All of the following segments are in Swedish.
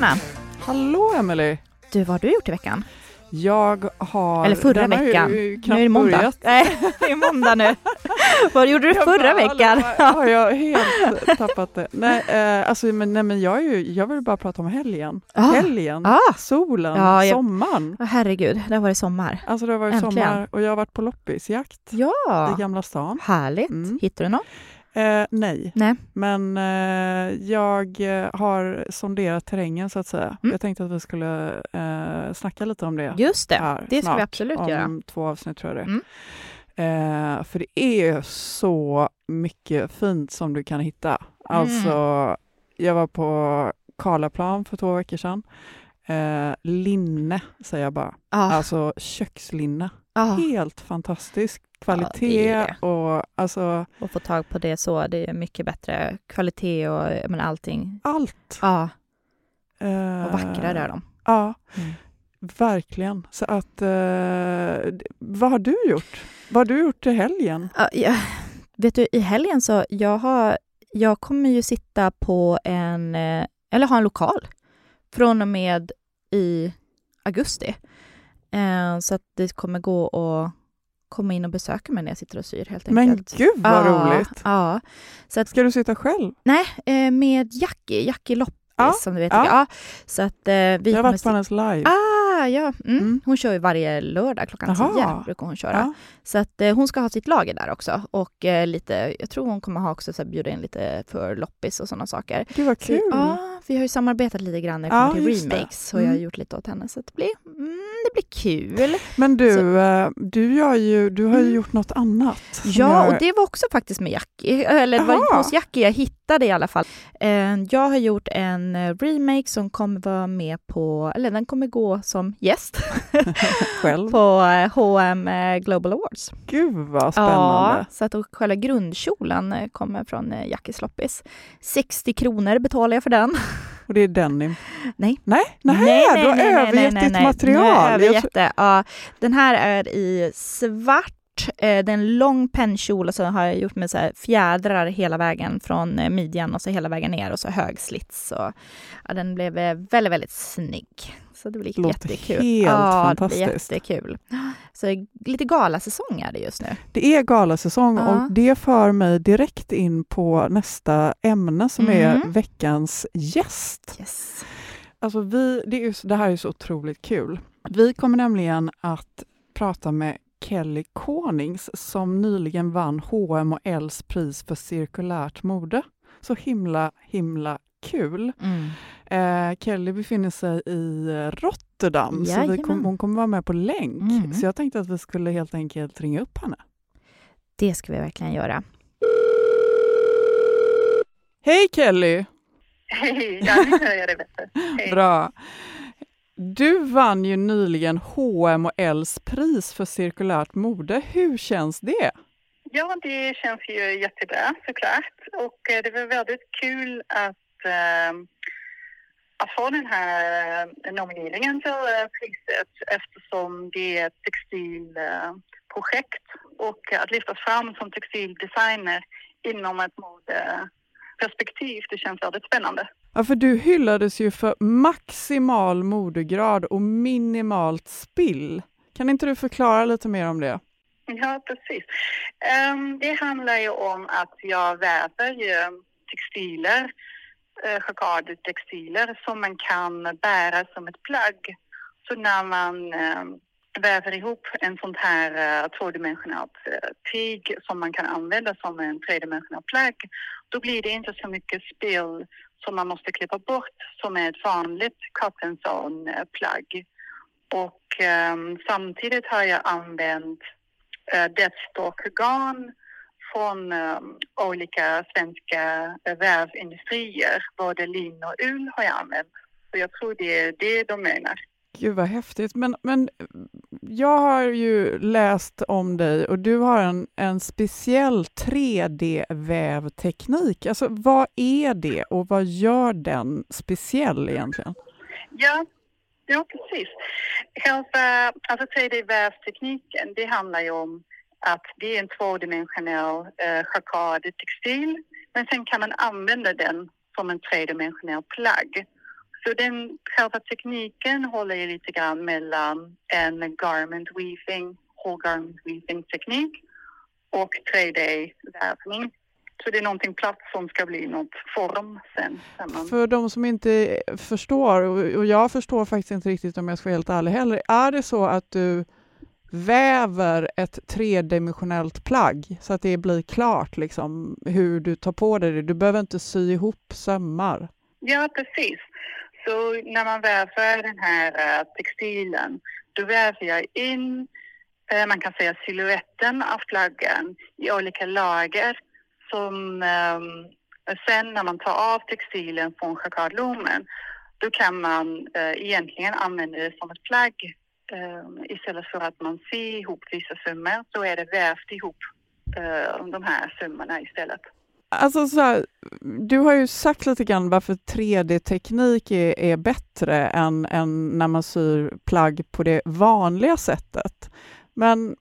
Tjena! Hallå Emily! Du, vad har du gjort i veckan? Jag har... Eller förra ju veckan. knappt Nu är det måndag. börjat. Nej, det är måndag nu. vad gjorde du Jag förra bara, veckan? Har jag helt tappat det? Nej, eh, alltså, men, nej, men jag, är ju, jag vill bara prata om helgen. Ah. Helgen, Ah. solen, Ja, jag- sommaren. Åh, herregud, det har varit sommar. Alltså det har varit Äntligen. sommar och jag har varit på loppisjakt Ja, i Gamla stan. härligt. Mm. Hittar du något? Eh, nej, Nej. men eh, jag eh, har sonderat terrängen så att säga. Mm. Jag tänkte att vi skulle eh, snacka lite om det. Just det, här det ska vi absolut om göra. två avsnitt tror jag det Mm. eh, För det är så mycket fint som du kan hitta. Alltså, jag var på Karlaplan för två veckor sedan. Eh, linne, säger jag bara. Ah, Alltså kökslinne. ah, Helt fantastisk kvalitet det det. och alltså och få tag på det så, det är mycket bättre kvalitet och menar, allting. allt. Ja, Eh, och vackra är de. Ja, Mm. verkligen. Så att, eh, vad har du gjort? Vad har du gjort i helgen? Ja, ja, vet du, i helgen så, jag har, jag kommer ju sitta på en, eh, eller ha en lokal från och med i augusti. Eh, så att det kommer gå att komma in och besöka mig när jag sitter och syr helt Men enkelt. gud vad ja, roligt! Ja. Så att, Ska du sitta själv? nej, eh, med Jackie, Jackie Loppis Ja, som du vet. ja. Ja. Så att eh, vi Jag har varit på hennes live. Ah, ja. Mm. Mm. Hon kör ju varje lördag klockan Jaha. 10. brukar hon köra. Så att eh, hon ska ha sitt lager där också. Och lite, jag tror hon kommer ha också så här, bjuda in lite för loppis och sådana saker. Gud vad Så, kul! ja, vi har ju samarbetat lite grann när det Ja, kommer till remakes. Och jag har Mm. gjort lite åt henne. Så det blir, mm, det blir kul. Men du, Så- eh, du, gör ju, du har ju Mm. gjort något annat. Ja, jag- och det var också faktiskt med Jackie. Eller det var hos Jackie jag hittade i alla fall. Eh, Jag har gjort en eh, remake som kommer vara med på, eller den kommer gå som gäst själv. på eh, H&M eh, Global Awards. Gud vad spännande! Ja, så att och själva grundkjolen eh, kommer från eh, Jackies loppis. 60 kronor betalar jag för den. Och det är denim? Nej. Nej, nej, du har övergett ditt Nu har material. jag Jag övergett det. Ja, den här är i svart. Eh, Det är en lång pennkjol och så har jag gjort med så fjädrar hela vägen från eh, midjan och så hela vägen ner och så hög slits. Och, ja, den blev eh, väldigt, väldigt snygg. Så det blir Låter jättekul. helt ja, det fantastiskt. jättekul. Så lite galasäsong är det just nu. Det är galasäsong Ja. och det för mig direkt in på nästa ämne som är Mm. veckans gäst. Yes. Alltså vi, det, är det här är så otroligt kul. Vi kommer nämligen att prata med Kelly Konings som nyligen vann H&M och Ls pris för cirkulärt mode. Så himla, himla kul. Mm. Eh, Kelly befinner sig i eh, Rotterdam, så vi Jajamän. kom, hon kommer vara med på länk. Mm. Så jag tänkte att vi skulle helt enkelt ringa upp henne. Det ska vi verkligen göra. Hej Kelly! Hej, ja nu hör jag det bättre. Hej. Bra. Du vann ju nyligen H&M och Ls pris för cirkulärt mode. Hur känns det? Ja, det känns ju jättebra såklart. Och eh, det var väldigt kul att, äh, att få den här eh, nomineringen till eh, priset eftersom det är ett textilprojekt och att lyftas fram som textildesigner inom ett modeperspektiv, det känns väldigt spännande. Ja, för du hyllades ju för maximal modegrad och minimalt spill. Kan inte du förklara lite mer om det? Ja, precis. Ehm, det handlar ju om att jag väver ju textiler, eh, uh, textiler som man kan bära som ett plagg. Så när man ehm, väver ihop en sån här eh, uh, tvådimensionellt uh, eh, tyg som man kan använda som en tredimensionell plagg, då blir det inte så mycket spill som man måste klippa bort som är ett vanligt cotton zone eh, plagg. Och eh, samtidigt har jag använt eh, deadstock-garn från eh, olika svenska eh, vävindustrier. Både lin och ull har jag använt. Så jag tror det är det de menar. Gud vad häftigt. Men, men jag har ju läst om dig och du har en, en speciell 3D-vävteknik. Alltså vad är det och vad gör den speciell egentligen? Ja, ja precis. Själva alltså, alltså 3D-vävtekniken, det handlar ju om att det är en tvådimensionell eh, textil men sen kan man använda den som en tredimensionell plagg. Så den själva tekniken håller ju lite grann mellan en garment weaving, whole garment weaving teknik och 3D-vävning. Så det är någonting platt som ska bli något form sen. För de som inte förstår, och jag förstår faktiskt inte riktigt om jag ska vara helt ärlig heller, är det så att du väver ett tredimensionellt plagg så att det blir klart liksom hur du tar på dig det? Du behöver inte sy ihop sömmar. Ja, precis. Så när man väver den här eh, textilen, då väver jag in, eh, man kan säga siluetten av flaggan i olika lager som ehm, sen när man tar av textilen från jacquardlommen, då kan man eh, egentligen använda det som ett plagg ehm, istället för att man syr ihop vissa summor så är det vävt ihop de här summorna istället. Alltså så här, du har ju sagt lite grann varför 3D-teknik är, är, bättre än, än, när man syr plagg på det vanliga sättet. Men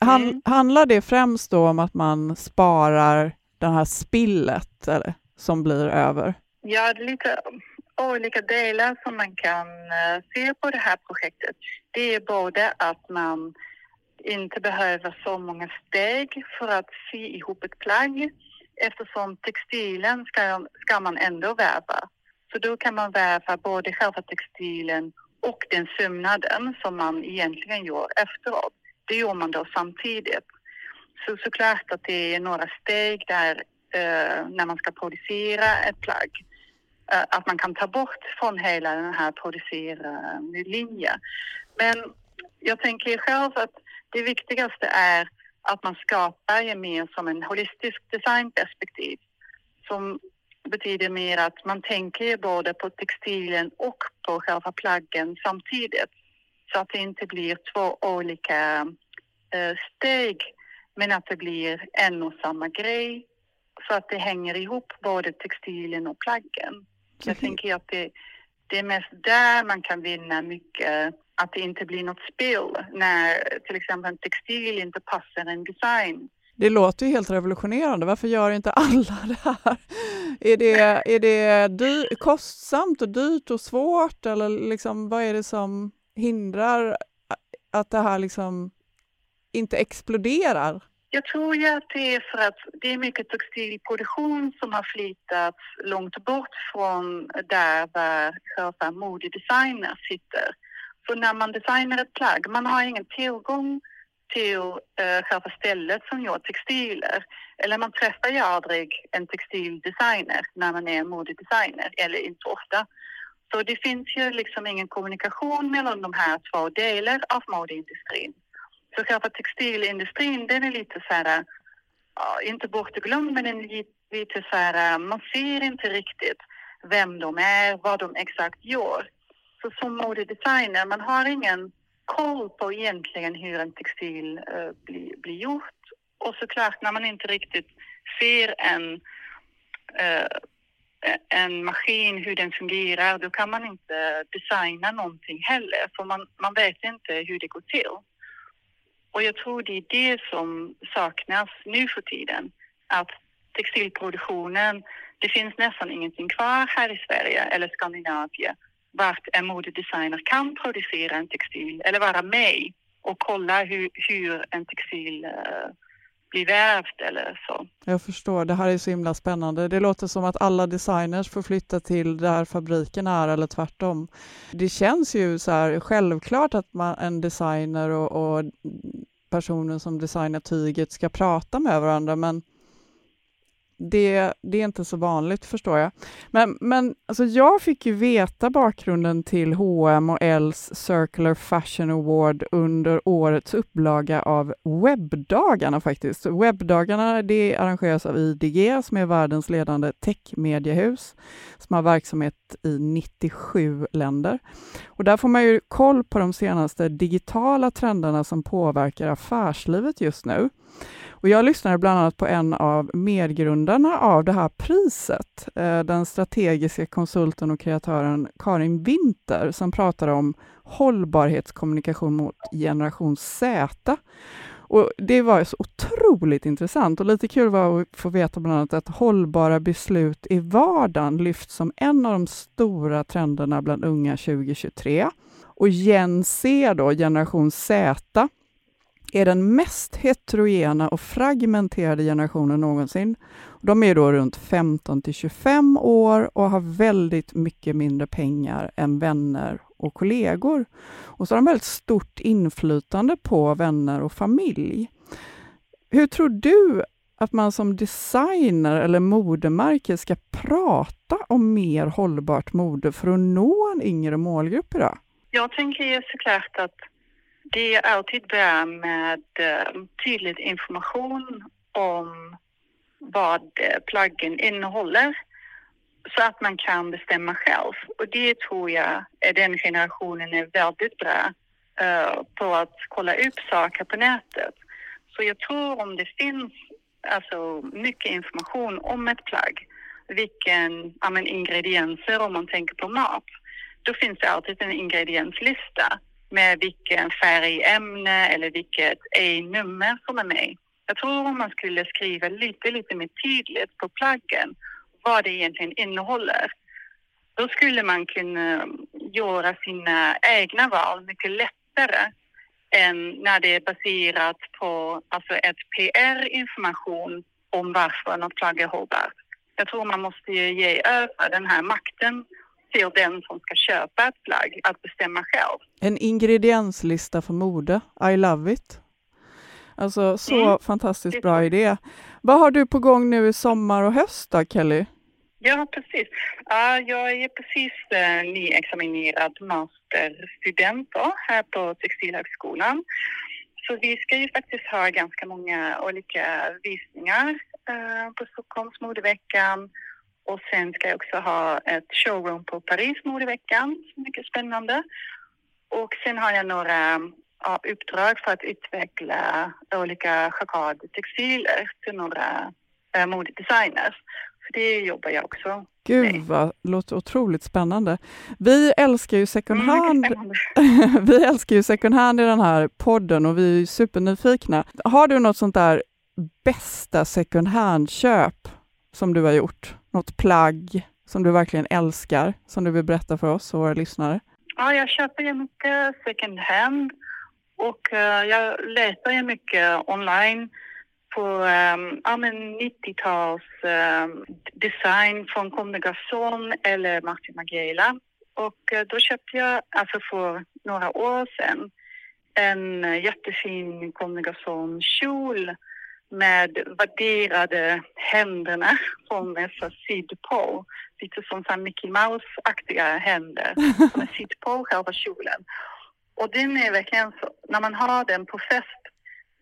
han, mm. handlar det främst då om att man sparar det här spillet eller, som blir över? Ja, det är lite olika delar som man kan uh, se på det här projektet. Det är både att man inte behöver så många steg för att sy ihop ett plagg eftersom textilen ska, ska man ändå väva. Så då kan man väva både själva textilen och den sömnaden som man egentligen gör efteråt. Det gör man då samtidigt. Så såklart att det är några steg där eh, när man ska producera ett plagg eh, att man kan ta bort från hela den här producerande linjen. Men jag tänker själv att det viktigaste är att man skapar mer som en holistisk designperspektiv som betyder mer att man tänker både på textilen och på själva plaggen samtidigt så att det inte blir två olika eh, steg men att det blir en och samma grej så att det hänger ihop både textilen och plaggen. Jag tänker att det, det är mest där man kan vinna mycket att det inte blir något spill när till exempel en textil inte passar en design. Det låter ju helt revolutionerande. Varför gör inte alla det här? Är det, är det dy kostsamt och dyrt och svårt eller liksom, vad är det som hindrar att det här liksom inte exploderar? Jag tror ju att det är för att det är mycket textilproduktion som har flyttats långt bort från där själva modedesigner sitter. Så när man designar ett plagg, man har ingen tillgång till eh, själva stället som gör textiler. Eller man träffar ju aldrig en textildesigner när man är modedesigner, eller inte ofta. Så det finns ju liksom ingen kommunikation mellan de här två delarna av modeindustrin. Så själva textilindustrin, den är lite så här, inte bortglömd, men den är lite så här, man ser inte riktigt vem de är, vad de exakt gör. Så som modedesigner, man har ingen koll på egentligen hur en textil eh, uh, blir, blir gjort. Och såklart när man inte riktigt ser en, uh, en maskin, hur den fungerar, då kan man inte designa någonting heller, för man, man vet inte hur det går till. Och jag tror det är det som saknas nu för tiden, att textilproduktionen, det finns nästan ingenting kvar här i Sverige eller Skandinavien vart en modedesigner kan producera en textil eller vara med och kolla hur, hur en textil uh, blir vävd eller så. Jag förstår, det här är så himla spännande. Det låter som att alla designers får flytta till där fabriken är eller tvärtom. Det känns ju så här självklart att man, en designer och, och personen som designar tyget ska prata med varandra, men det, det, är inte så vanligt förstår jag. Men, men alltså jag fick ju veta bakgrunden till H&M och Ls Circular Fashion Award under årets upplaga av Webbdagarna faktiskt. Webbdagarna det arrangeras av IDG som är världens ledande techmediehus som har verksamhet i 97 länder. Och där får man ju koll på de senaste digitala trenderna som påverkar affärslivet just nu. Och jag lyssnade bland annat på en av medgrundarna av det här priset, eh, den strategiska konsulten och kreatören Karin Winter, som pratar om hållbarhetskommunikation mot generation Z. Och Det var så otroligt intressant och lite kul var att få veta bland annat att hållbara beslut i vardagen lyfts som en av de stora trenderna bland unga 2023. Och Gen C, då, generation Z, är den mest heterogena och fragmenterade generationen någonsin. De är då runt 15 till 25 år och har väldigt mycket mindre pengar än vänner och kollegor. Och så har de väldigt stort inflytande på vänner och familj. Hur tror du att man som designer eller modemärke ska prata om mer hållbart mode för att nå en yngre målgrupp idag? Jag tänker ju såklart att det är alltid bra med eh, tydlig information om vad eh, plaggen innehåller så att man kan bestämma själv. Och det tror jag är den generationen är väldigt bra uh, på att kolla upp saker på nätet. Så jag tror om det finns alltså, mycket information om ett plagg, vilken ja, ingredienser om man tänker på mat, då finns det alltid en ingredienslista med vilken färgämne eller vilket ej-nummer som är med. Jag tror om man skulle skriva lite, lite mer tydligt på plaggen vad det egentligen innehåller, då skulle man kunna göra sina egna val mycket lättare än när det är baserat på alltså ett PR-information om varför något plagg är hållbart. Jag tror man måste ge över den här makten till den som ska köpa ett plagg att bestämma själv. En ingredienslista för mode. I love it. Alltså så mm. fantastiskt bra idé. Vad har du på gång nu i sommar och höst då, Kelly? Ja, precis. Uh, jag är precis uh, nyexaminerad masterstudent då, här på Textilhögskolan. Så vi ska ju faktiskt ha ganska många olika visningar uh, på Stockholms modeveckan och sen ska jag också ha ett showroom på Paris modeveckan, mycket spännande. Och sen har jag några ja, uppdrag för att utveckla olika chokladtextiler till några äh, modedesigners. Så det jobbar jag också Gud vad låter otroligt spännande. Vi älskar ju second mm, hand. Mm, vi älskar ju second hand i den här podden och vi är supernyfikna. Har du något sånt där bästa second hand-köp som du har gjort? Något plagg som du verkligen älskar, som du vill berätta för oss och våra lyssnare? Ja, jag köper ju mycket second hand och eh, jag letar ju mycket online på um, ja, 90-tals um, ehm, design från Comme eller Martin Margiela. Och uh, då köpte jag, alltså för några år sedan, en eh, jättefin Comme des Garçons kjol med värderade händerna som är så sydd på. Lite som så Mickey Mouse-aktiga händer som är sydd på själva kjolen. Och den är verkligen så, när man har den på fest,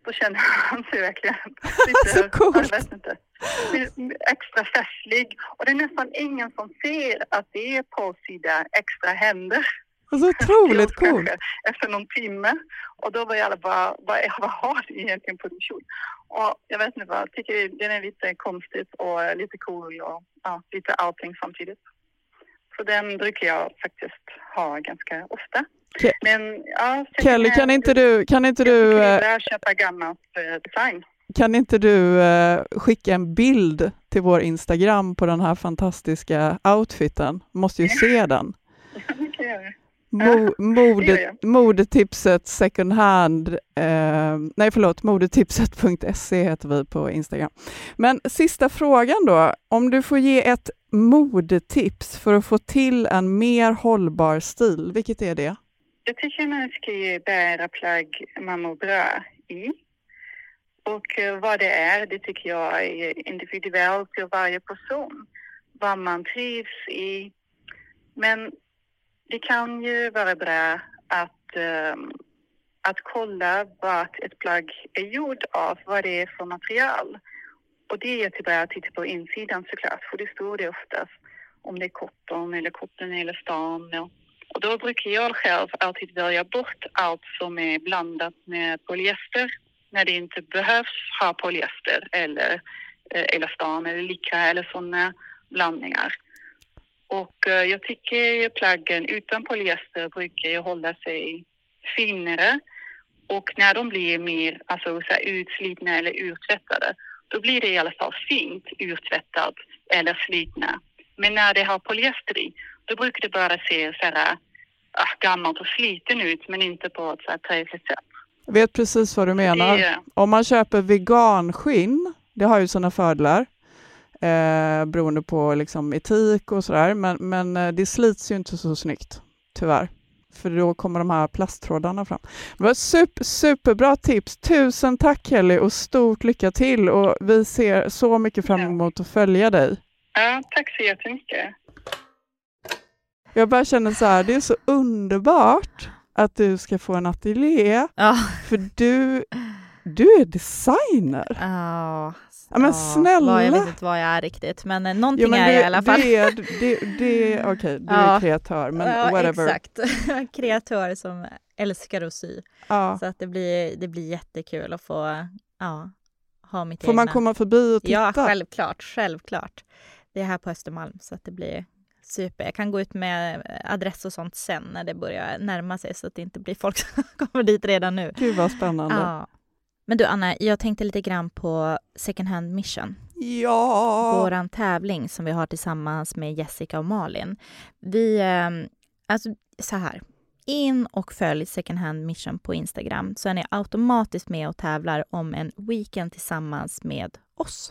så känner han sig verkligen Så coolt. jag vet inte, lite extra festlig. Och det är nästan ingen som ser att det är på sida extra händer. Så otroligt coolt. Efter någon timme. Och då var jag alla bara, vad, vad har du egentligen på din kjol? Och jag vet inte vad, jag tycker den är lite konstigt och lite cool och ja, lite allting samtidigt. Så den brukar jag faktiskt ha ganska ofta. Ke- Men ja, Kelly, kan inte du, kan inte jag du, är eh, köpa gammalt eh, design. kan inte du eh, skicka en bild till vår Instagram på den här fantastiska outfiten? Måste ju se den. Det kan jag göra. Mo, mode, modetipset second hand, eh, nej förlåt, modetipset.se heter vi på Instagram. Men sista frågan då, om du får ge ett modetips för att få till en mer hållbar stil, vilket är det? Jag tycker man ska ju bära plagg man mår bra i. Och eh, vad det är, det tycker jag är individuellt till varje person. Vad man trivs i. Men det kan ju vara bra att, ehm, att kolla vad ett plagg är gjord av, vad det är för material. Och det är jättebra att titta på insidan såklart, för det står det oftast om det är cotton eller cotton eller stan. Och och då brukar jag själv alltid välja bort allt som är blandat med polyester när det inte behövs ha polyester eller eh, elastan eller lika eller sådana blandningar. Och eh, jag tycker plaggen utan polyester brukar ju hålla sig finare och när de blir mer alltså, så utslitna eller urtvättade då blir det i alla fall fint urtvättat eller slitna. Men när det har polyester i då brukar det bara se så här, ah, gammalt och sliten ut men inte på ett så här trevligt sätt. Jag vet precis vad du menar. Det, Om man köper veganskinn, det har ju sina fördelar eh, beroende på liksom etik och sådär, men, men eh, det slits ju inte så snyggt, tyvärr. För då kommer de här plasttrådarna fram. Det var super, superbra tips. Tusen tack Kelly och stort lycka till och vi ser så mycket fram emot att följa dig. ja, tack så jättemycket. Jag bara känner så här, det är så underbart att du ska få en ateljé, Ja. för du, du är designer. Ja, Ja, men snälla. Vad, jag vet inte vad jag är riktigt, men eh, någonting Jo, men är du, jag i alla fall. Det, är- det, det, Okej, du är Ja. kreatör, men ja, whatever. Exakt. Kreatör som älskar att sy. Ja. Så att det blir, det blir jättekul att få ja, ha mitt Får man egna. komma förbi och titta? Ja, självklart, självklart. Det är här på Östermalm så att det blir super. Jag kan gå ut med adress och sånt sen när det börjar närma sig så att det inte blir folk som kommer dit redan nu. Gud vad spännande. Ja. Men du Anna, jag tänkte lite grann på Second Hand Mission. Ja! Våran tävling som vi har tillsammans med Jessica och Malin. Vi, eh, alltså så här. In och följ Second Hand Mission på Instagram så är ni automatiskt med och tävlar om en weekend tillsammans med oss.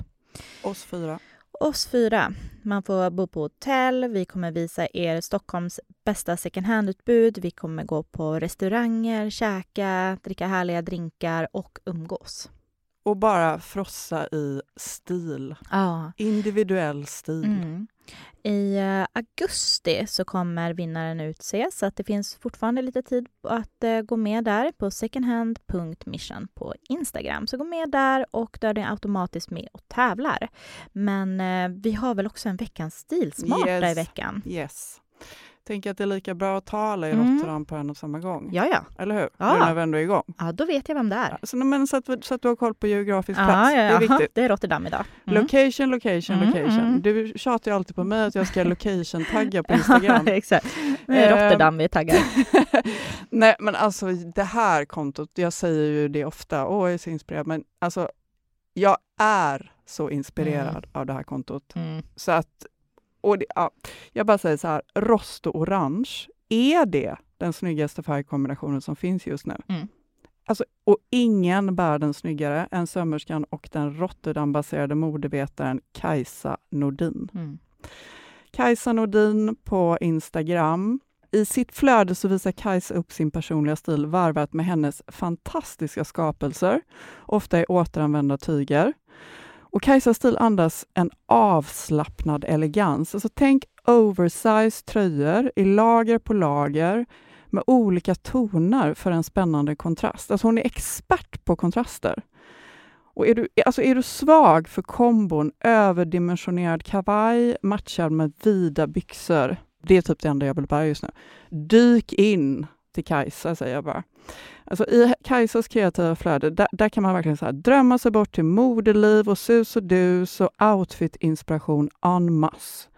Oss fyra. Oss fyra. Man får bo på hotell, vi kommer visa er Stockholms bästa second hand-utbud, vi kommer gå på restauranger, käka, dricka härliga drinkar och umgås. Och bara frossa i stil. Ja. Individuell stil. Mm. I eh, augusti så kommer vinnaren utses, så att det finns fortfarande lite tid att eh, gå med där på secondhand.mission på Instagram. Så gå med där och då är ni automatiskt med och tävlar. Men eh, vi har väl också en veckans stilsmarta Yes. i veckan? Yes. Tänker att det är lika bra att ta alla i Mm. Rotterdam på en och samma gång. Ja, ja. Eller hur? Ja. Nu när vi ändå är igång. Ja, då vet jag vem det är. Så, men så, att, så att du har koll på geografisk Ja, plats. ja, Det är ja. viktigt. Det är Rotterdam idag. Mm. Location, location, Mm, location. mm. Du tjatar ju alltid på mig att jag ska location-tagga på Instagram. Ja, exakt. Det är Eh, Rotterdam vi taggar. Nej, men alltså det här kontot, jag säger ju det ofta, åh jag är så inspirerad, men alltså jag är så inspirerad Mm. av det här kontot. Mm. Så att, och det, ja, jag bara säger så här, rost och orange, är det den snyggaste färgkombinationen som finns just nu? Mm. Alltså, och ingen bär den snyggare än sömmerskan och den Rotterdam-baserade modevetaren Kajsa Nordin. Mm. Kajsa Nordin på Instagram. I sitt flöde så visar Kajsa upp sin personliga stil varvat med hennes fantastiska skapelser, ofta i återanvända tyger. Och Kajsas stil andas en avslappnad elegans. Alltså tänk oversized tröjor i lager på lager med olika toner för en spännande kontrast. Alltså hon är expert på kontraster. Och är du, alltså är du svag för kombon överdimensionerad kavaj matchad med vida byxor, det är typ det enda jag vill bära just nu. Dyk in till Kajsa, säger jag bara. Alltså I Kajsas kreativa flöde, där, där kan man verkligen så drömma sig bort till modeliv och sus och dus och outfit-inspiration en masse.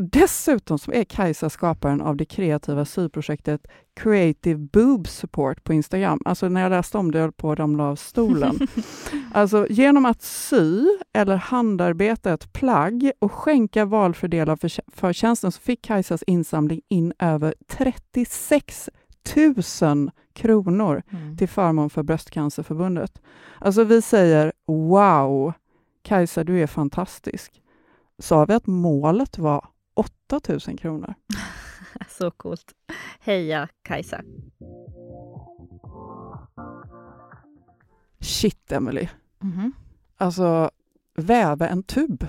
Och dessutom så är Kajsa skaparen av det kreativa syprojektet Creative Boob Support på Instagram. Alltså när jag läste om det höll på att ramla av stolen. alltså genom att sy eller handarbeta ett plagg och skänka valfri del av för, för tjänsten så fick Kajsas insamling in över 36 000 kronor mm. till förmån för Bröstcancerförbundet. Alltså vi säger wow, Kajsa du är fantastisk. Sa vi att målet var 8 000 kronor? Så coolt. Heja Kajsa! Shit, Emily. Mm -hmm. Alltså, väva en tub.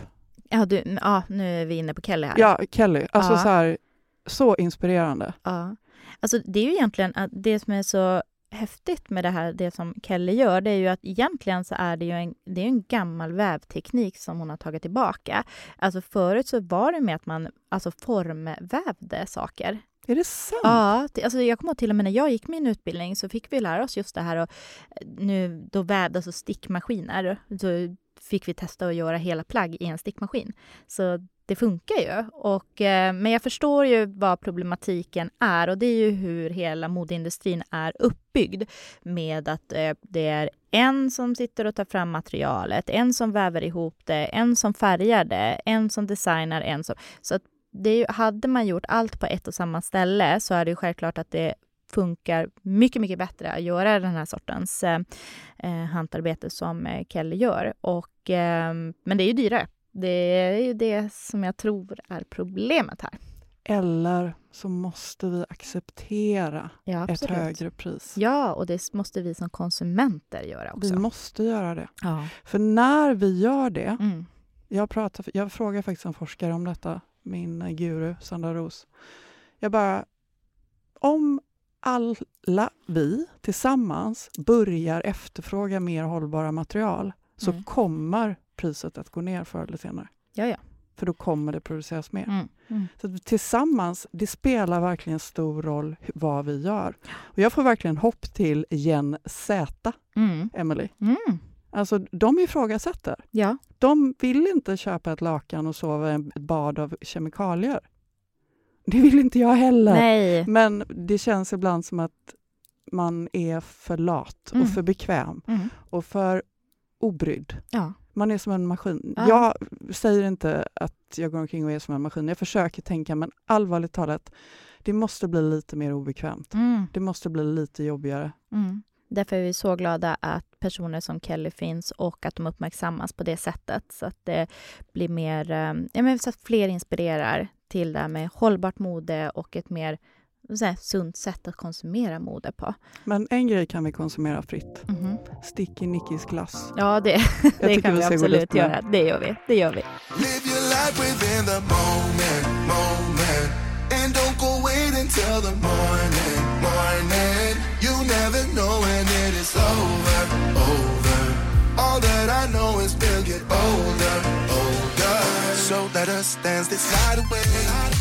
Ja, du, ja, nu är vi inne på Kelly här. Ja, Kelly. Alltså ja. så här, så inspirerande. Ja. Alltså det är ju egentligen att det som är så häftigt med det här, det som Kelly gör, det är ju att egentligen så är det ju en, det är en gammal vävteknik som hon har tagit tillbaka. Alltså förut så var det med att man alltså formvävde saker. Är det sant? Ja, alltså jag kommer ihåg till och med när jag gick min utbildning så fick vi lära oss just det här och nu då vävdes alltså stickmaskiner. Så fick vi testa att göra hela plagg i en stickmaskin. Så det funkar ju. Och, eh, men jag förstår ju vad problematiken är och det är ju hur hela modeindustrin är uppbyggd med att eh, det är en som sitter och tar fram materialet, en som väver ihop det, en som färgar det, en som designar, en som... Så att det ju, hade man gjort allt på ett och samma ställe så är det ju självklart att det funkar mycket, mycket bättre att göra den här sortens eh, eh hantarbete som eh, Kelly gör. Och, eh, men det är ju dyrare. Det är ju det som jag tror är problemet här. Eller så måste vi acceptera ja, ett högre pris. Ja, och det måste vi som konsumenter göra också. Vi måste göra det. Ja. För när vi gör det... Mm. Jag, pratar, jag frågar faktiskt en forskare om detta, min guru Sandra Ros. Jag bara... Om alla vi tillsammans börjar efterfråga mer hållbara material så mm. kommer priset att gå ner förr eller senare. Ja, ja. För då kommer det produceras mer. Mm. Mm. Så tillsammans, det spelar verkligen stor roll vad vi gör. Och jag får verkligen hopp till Gen Z, mm. Emily. Mm. Alltså, de ifrågasätter. Ja. De vill inte köpa ett lakan och sova i ett bad av kemikalier. Det vill inte jag heller. Nej. Men det känns ibland som att man är för lat och mm. för bekväm mm. och för obrydd. Ja. Man är som en maskin. Ja. Jag säger inte att jag går omkring och är som en maskin. Jag försöker tänka, men allvarligt talat, det måste bli lite mer obekvämt. Mm. Det måste bli lite jobbigare. Mm. Därför är vi så glada att personer som Kelly finns och att de uppmärksammas på det sättet så att det blir mer, eh, ja, men så att fler inspirerar till det här med hållbart mode och ett mer så här, sunt sätt att konsumera mode på. Men en grej kan vi konsumera fritt. Mm -hmm. Sticky Nickis glass. Ja, det, det kan vi, vi absolut göra. Det gör vi. Det gör vi. And don't go wait until the morning, morning. You never know when it is over, over. All that I know is we'll get older, older. So let us dance this night away.